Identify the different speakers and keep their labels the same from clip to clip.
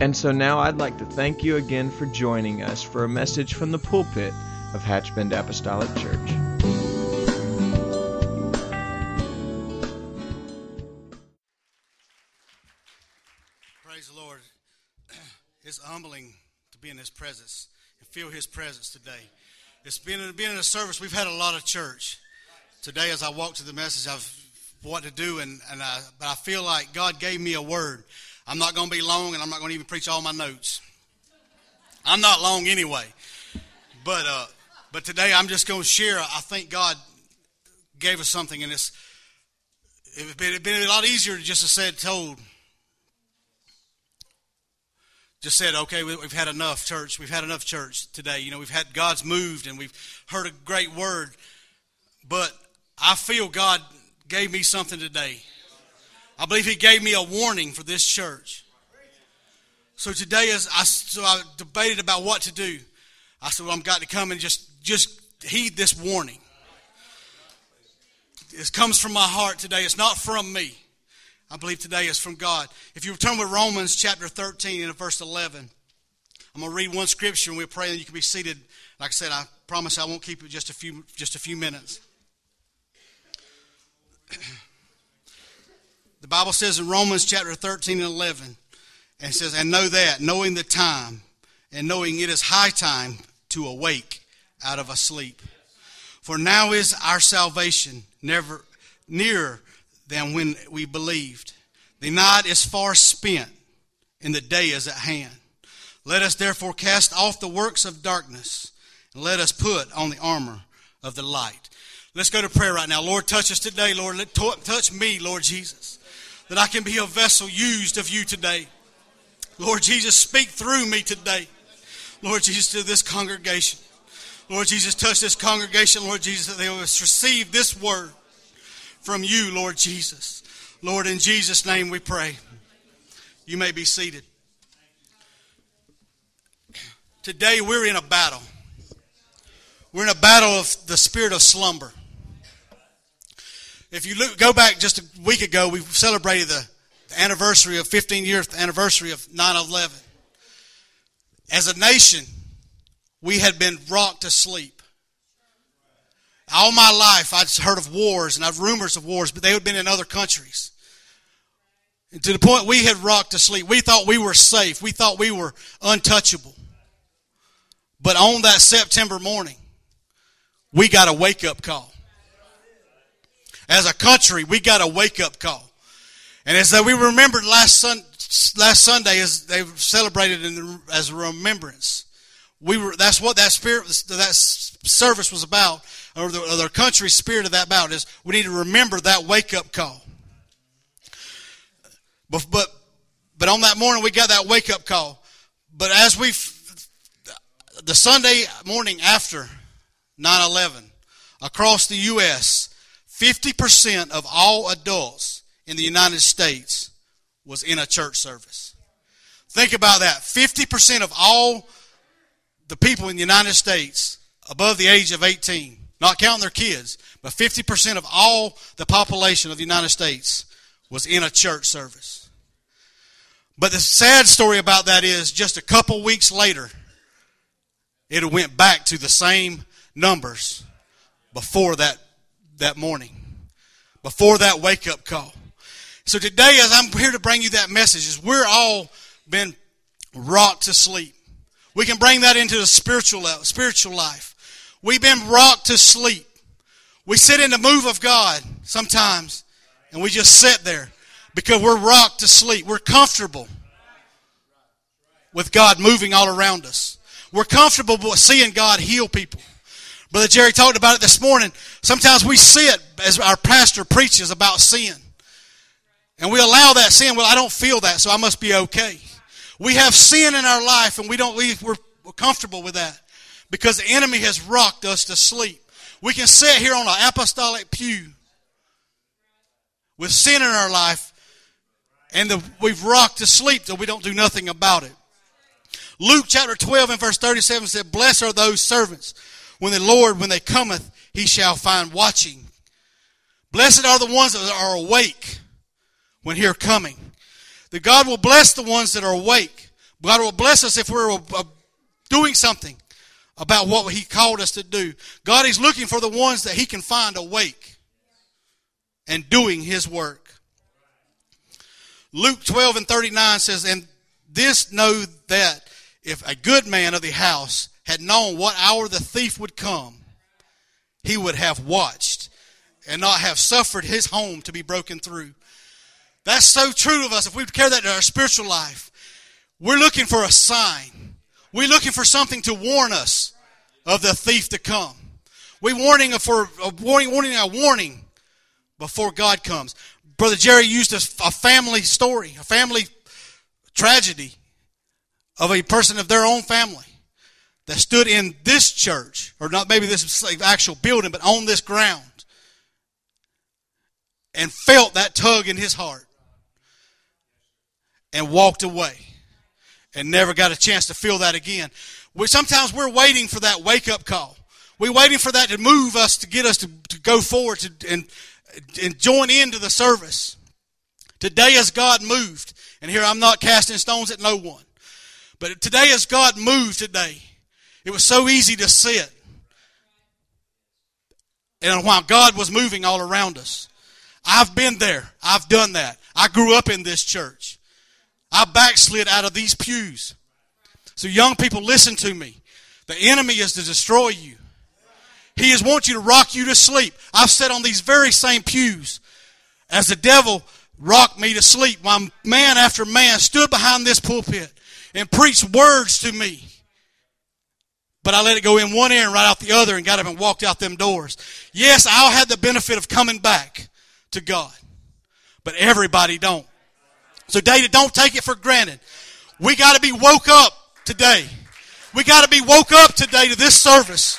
Speaker 1: And so now I'd like to thank you again for joining us for a message from the pulpit of Hatchbend Apostolic Church.
Speaker 2: Praise the Lord. It's humbling to be in His presence and feel His presence today. It's been being in a service. We've had a lot of church today. As I walk to the message, I've what to do, and, and I, but I feel like God gave me a word. I'm not going to be long, and I'm not going to even preach all my notes. I'm not long anyway, but uh, but today I'm just going to share. I think God gave us something, and it's it'd been, been a lot easier to just have said told. Just said, okay, we've had enough church. We've had enough church today. You know, we've had God's moved and we've heard a great word. But I feel God gave me something today. I believe He gave me a warning for this church. So today, as I, so I debated about what to do, I said, "Well, I've got to come and just just heed this warning." It comes from my heart today. It's not from me. I believe today is from God. If you return with Romans chapter 13 and verse 11, I'm going to read one scripture and we'll pray and you can be seated. Like I said, I promise I won't keep it just a few just a few minutes. Bible says in Romans chapter 13 and 11, and says, And know that, knowing the time, and knowing it is high time to awake out of a sleep. For now is our salvation never nearer than when we believed. The night is far spent, and the day is at hand. Let us therefore cast off the works of darkness, and let us put on the armor of the light. Let's go to prayer right now. Lord, touch us today, Lord. Let, touch me, Lord Jesus, that I can be a vessel used of you today. Lord Jesus, speak through me today. Lord Jesus, to this congregation. Lord Jesus, touch this congregation, Lord Jesus, that they will receive this word from you, Lord Jesus. Lord, in Jesus' name we pray. You may be seated. Today we're in a battle. We're in a battle of the spirit of slumber. If you look, go back just a week ago, we celebrated the, the anniversary of 15 years anniversary of 9/11. As a nation, we had been rocked to sleep. All my life, I'd heard of wars and I've rumors of wars, but they had been in other countries. And to the point we had rocked to sleep. We thought we were safe. We thought we were untouchable. But on that September morning, we got a wake up call. As a country, we got a wake up call. And as we remembered last, sun, last Sunday, as they celebrated the, as a remembrance, we were, that's what that spirit, that service was about or the, or the country's spirit of that about is we need to remember that wake up call. But, but, but on that morning, we got that wake up call. But as we, the Sunday morning after 9 11, across the U.S., 50% of all adults in the United States was in a church service. Think about that. 50% of all the people in the United States above the age of 18 not counting their kids, but 50% of all the population of the United States was in a church service. But the sad story about that is just a couple weeks later, it went back to the same numbers before that, that morning, before that wake up call. So today, as I'm here to bring you that message, is we're all been rocked to sleep. We can bring that into the spiritual, uh, spiritual life. We've been rocked to sleep. We sit in the move of God sometimes and we just sit there because we're rocked to sleep. We're comfortable with God moving all around us. We're comfortable with seeing God heal people. Brother Jerry talked about it this morning. Sometimes we see it as our pastor preaches about sin. And we allow that sin. Well, I don't feel that, so I must be okay. We have sin in our life and we don't, we, we're, we're comfortable with that because the enemy has rocked us to sleep. We can sit here on an apostolic pew with sin in our life and the, we've rocked to sleep that we don't do nothing about it. Luke chapter 12 and verse 37 said, Blessed are those servants when the Lord, when they cometh, he shall find watching. Blessed are the ones that are awake when he are coming. That God will bless the ones that are awake. God will bless us if we're uh, doing something about what he called us to do. God is looking for the ones that he can find awake and doing his work. Luke 12 and 39 says, And this know that if a good man of the house had known what hour the thief would come, he would have watched and not have suffered his home to be broken through. That's so true of us. If we carry that to our spiritual life, we're looking for a sign. We're looking for something to warn us of the thief to come. We're warning for a warning, warning, a warning before God comes. Brother Jerry used a, a family story, a family tragedy of a person of their own family that stood in this church, or not maybe this actual building, but on this ground, and felt that tug in his heart and walked away and never got a chance to feel that again. We, sometimes we're waiting for that wake up call. We're waiting for that to move us to get us to, to go forward to, and, and join into the service. Today, as God moved, and here I'm not casting stones at no one, but today, as God moved today, it was so easy to sit. And while God was moving all around us, I've been there. I've done that. I grew up in this church. I backslid out of these pews. So, young people, listen to me. The enemy is to destroy you. He is want you to rock you to sleep. I've sat on these very same pews as the devil rocked me to sleep. While man after man stood behind this pulpit and preached words to me. But I let it go in one ear and right out the other and got up and walked out them doors. Yes, I had the benefit of coming back to God. But everybody don't. So David, don't take it for granted. We got to be woke up today. We got to be woke up today to this service.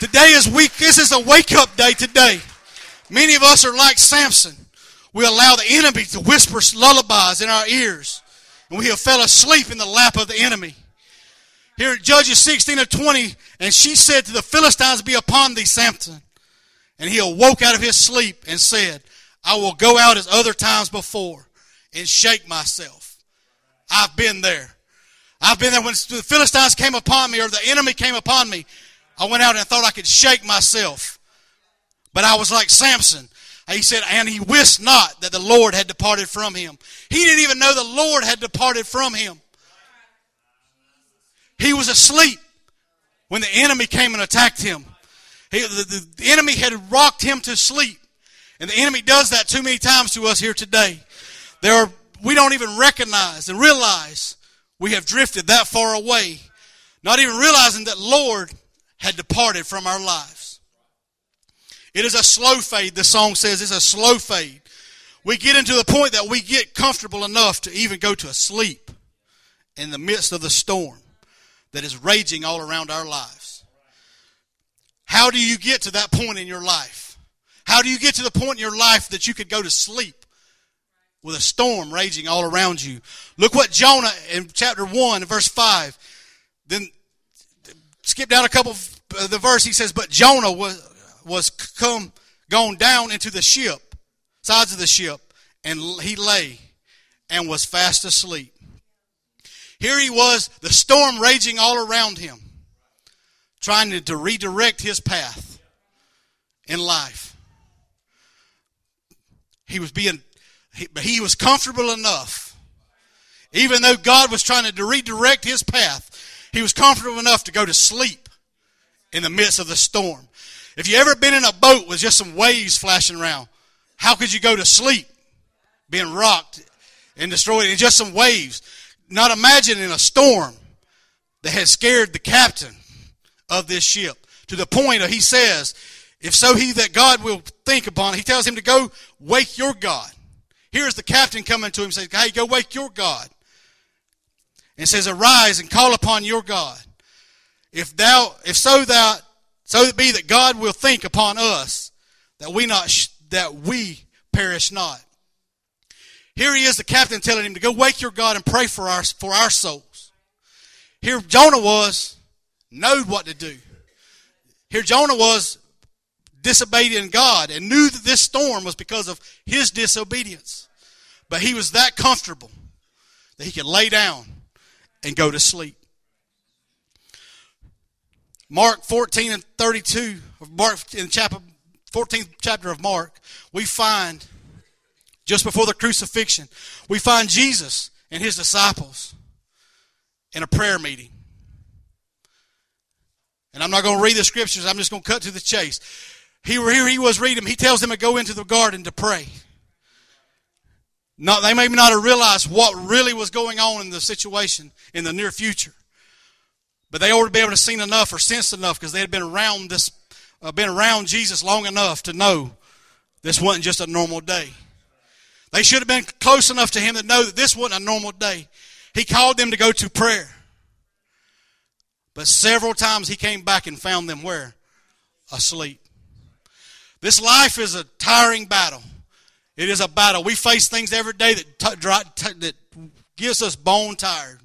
Speaker 2: Today is week. This is a wake up day today. Many of us are like Samson. We allow the enemy to whisper lullabies in our ears. And we have fell asleep in the lap of the enemy. Here in Judges 16 of 20, and she said to the Philistines, Be upon thee, Samson. And he awoke out of his sleep and said, I will go out as other times before and shake myself. I've been there. I've been there when the Philistines came upon me or the enemy came upon me. I went out and thought I could shake myself. But I was like Samson. He said, and he wist not that the Lord had departed from him. He didn't even know the Lord had departed from him. He was asleep when the enemy came and attacked him. He, the, the enemy had rocked him to sleep. And the enemy does that too many times to us here today. There are, we don't even recognize and realize we have drifted that far away, not even realizing that Lord had departed from our lives. It is a slow fade, the song says. It's a slow fade. We get into the point that we get comfortable enough to even go to a sleep in the midst of the storm that is raging all around our lives. How do you get to that point in your life? How do you get to the point in your life that you could go to sleep with a storm raging all around you? Look what Jonah in chapter 1 verse 5. Then skip down a couple of uh, the verse he says but Jonah was was come gone down into the ship sides of the ship and he lay and was fast asleep. Here he was, the storm raging all around him, trying to, to redirect his path in life. He was being, he, he was comfortable enough. Even though God was trying to redirect his path, he was comfortable enough to go to sleep in the midst of the storm. If you ever been in a boat with just some waves flashing around, how could you go to sleep being rocked and destroyed in just some waves? Not imagining a storm that had scared the captain of this ship to the point of he says, if so he that God will think upon, he tells him to go wake your God. Here's the captain coming to him says, hey, go wake your God. and says, Arise and call upon your God. If thou, if so thou, so it be that God will think upon us that we not, that we perish not. Here he is, the captain telling him to go wake your God and pray for our, for our souls. Here Jonah was, knowed what to do. Here Jonah was disobeying God and knew that this storm was because of his disobedience. But he was that comfortable that he could lay down and go to sleep. Mark 14 and 32, Mark in chapter 14th chapter of Mark, we find just before the crucifixion, we find Jesus and his disciples in a prayer meeting. And I'm not going to read the scriptures, I'm just going to cut to the chase. He, here he was reading, he tells them to go into the garden to pray. Not, they may not have realized what really was going on in the situation in the near future. But they ought to be able to seen enough or sensed enough because they had been around this, uh, been around Jesus long enough to know this wasn't just a normal day. They should have been close enough to him to know that this wasn't a normal day. He called them to go to prayer. But several times he came back and found them where? Asleep. This life is a tiring battle. It is a battle. We face things every day that, t- that gives us bone tired.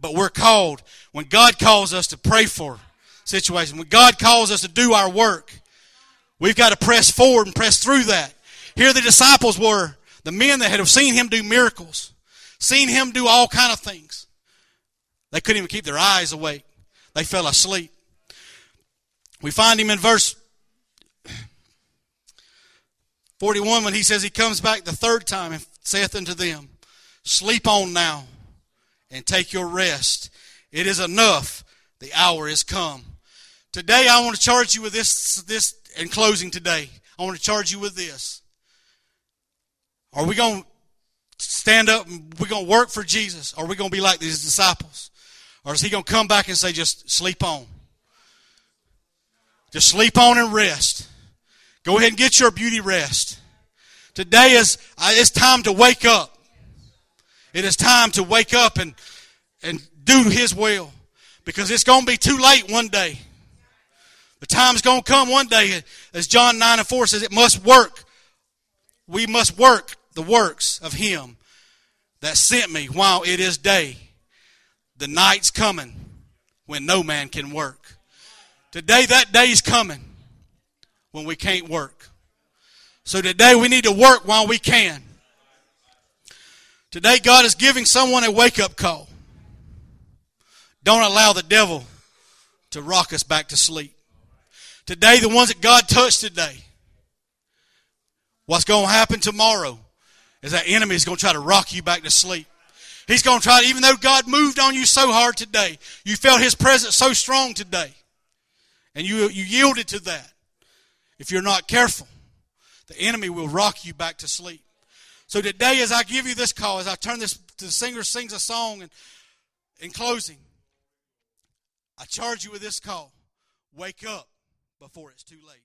Speaker 2: But we're called, when God calls us to pray for situations, when God calls us to do our work, we've got to press forward and press through that. Here the disciples were, the men that had seen him do miracles, seen him do all kind of things. They couldn't even keep their eyes awake. They fell asleep. We find him in verse 41 when he says he comes back the third time and saith unto them, Sleep on now and take your rest. It is enough. The hour is come. Today I want to charge you with this, this in closing today. I want to charge you with this. Are we going to stand up and we're going to work for Jesus? Are we going to be like these disciples? Or is he going to come back and say, just sleep on? Just sleep on and rest. Go ahead and get your beauty rest. Today is, uh, it's time to wake up. It is time to wake up and, and do His will. Because it's going to be too late one day. The time's going to come one day, as John 9 and 4 says, it must work. We must work the works of Him that sent me while it is day. The night's coming when no man can work. Today, that day's coming when we can't work. So today we need to work while we can. Today God is giving someone a wake up call. Don't allow the devil to rock us back to sleep. Today, the ones that God touched today, what's going to happen tomorrow is that enemy is going to try to rock you back to sleep. He's going to try, to, even though God moved on you so hard today, you felt His presence so strong today, and you, you yielded to that. If you're not careful, the enemy will rock you back to sleep. So today, as I give you this call, as I turn this, to the singer sings a song, and in closing, I charge you with this call wake up before it's too late.